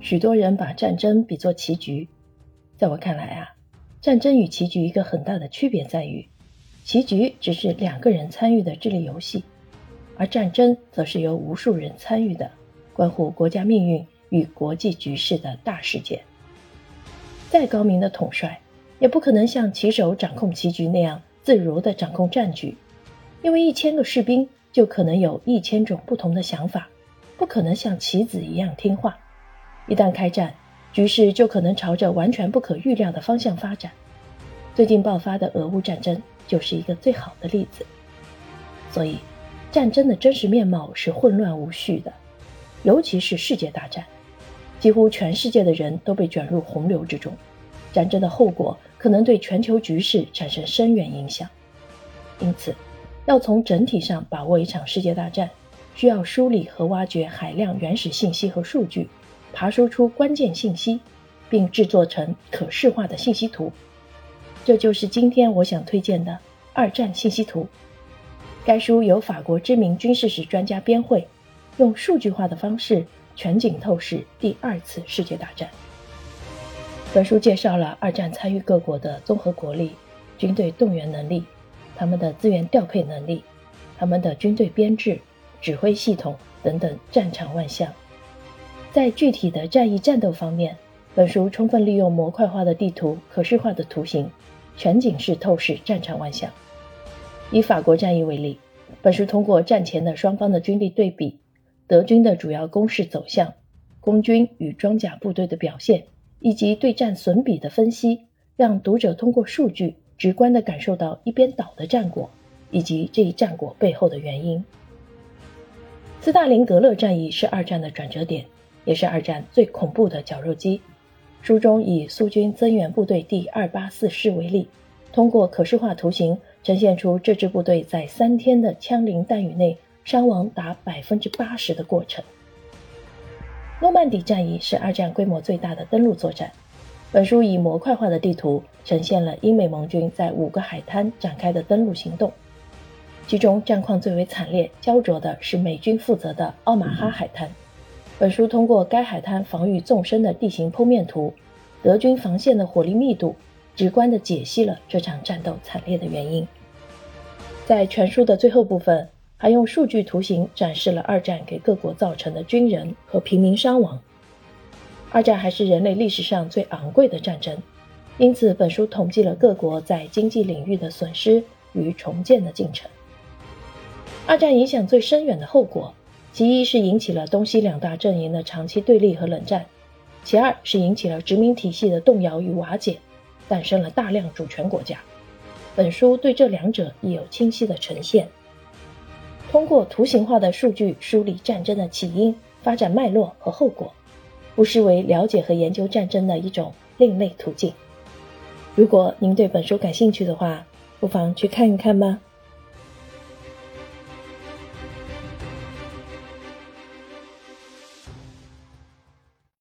许多人把战争比作棋局，在我看来啊，战争与棋局一个很大的区别在于，棋局只是两个人参与的智力游戏，而战争则是由无数人参与的，关乎国家命运与国际局势的大事件。再高明的统帅，也不可能像棋手掌控棋局那样自如地掌控战局，因为一千个士兵就可能有一千种不同的想法，不可能像棋子一样听话。一旦开战，局势就可能朝着完全不可预料的方向发展。最近爆发的俄乌战争就是一个最好的例子。所以，战争的真实面貌是混乱无序的，尤其是世界大战，几乎全世界的人都被卷入洪流之中。战争的后果可能对全球局势产生深远影响。因此，要从整体上把握一场世界大战，需要梳理和挖掘海量原始信息和数据。爬输出关键信息，并制作成可视化的信息图，这就是今天我想推荐的《二战信息图》。该书由法国知名军事史专家编绘，用数据化的方式全景透视第二次世界大战。本书介绍了二战参与各国的综合国力、军队动员能力、他们的资源调配能力、他们的军队编制、指挥系统等等战场万象。在具体的战役战斗方面，本书充分利用模块化的地图、可视化的图形，全景式透视战场万象。以法国战役为例，本书通过战前的双方的军力对比、德军的主要攻势走向、空军与装甲部队的表现，以及对战损比的分析，让读者通过数据直观地感受到一边倒的战果，以及这一战果背后的原因。斯大林格勒战役是二战的转折点。也是二战最恐怖的绞肉机。书中以苏军增援部队第二八四师为例，通过可视化图形呈现出这支部队在三天的枪林弹雨内伤亡达百分之八十的过程。诺曼底战役是二战规模最大的登陆作战。本书以模块化的地图呈现了英美盟军在五个海滩展开的登陆行动，其中战况最为惨烈、焦灼的是美军负责的奥马哈海滩。本书通过该海滩防御纵深的地形剖面图、德军防线的火力密度，直观地解析了这场战斗惨烈的原因。在全书的最后部分，还用数据图形展示了二战给各国造成的军人和平民伤亡。二战还是人类历史上最昂贵的战争，因此本书统计了各国在经济领域的损失与重建的进程。二战影响最深远的后果。其一是引起了东西两大阵营的长期对立和冷战，其二是引起了殖民体系的动摇与瓦解，诞生了大量主权国家。本书对这两者亦有清晰的呈现，通过图形化的数据梳理战争的起因、发展脉络和后果，不失为了解和研究战争的一种另类途径。如果您对本书感兴趣的话，不妨去看一看吧。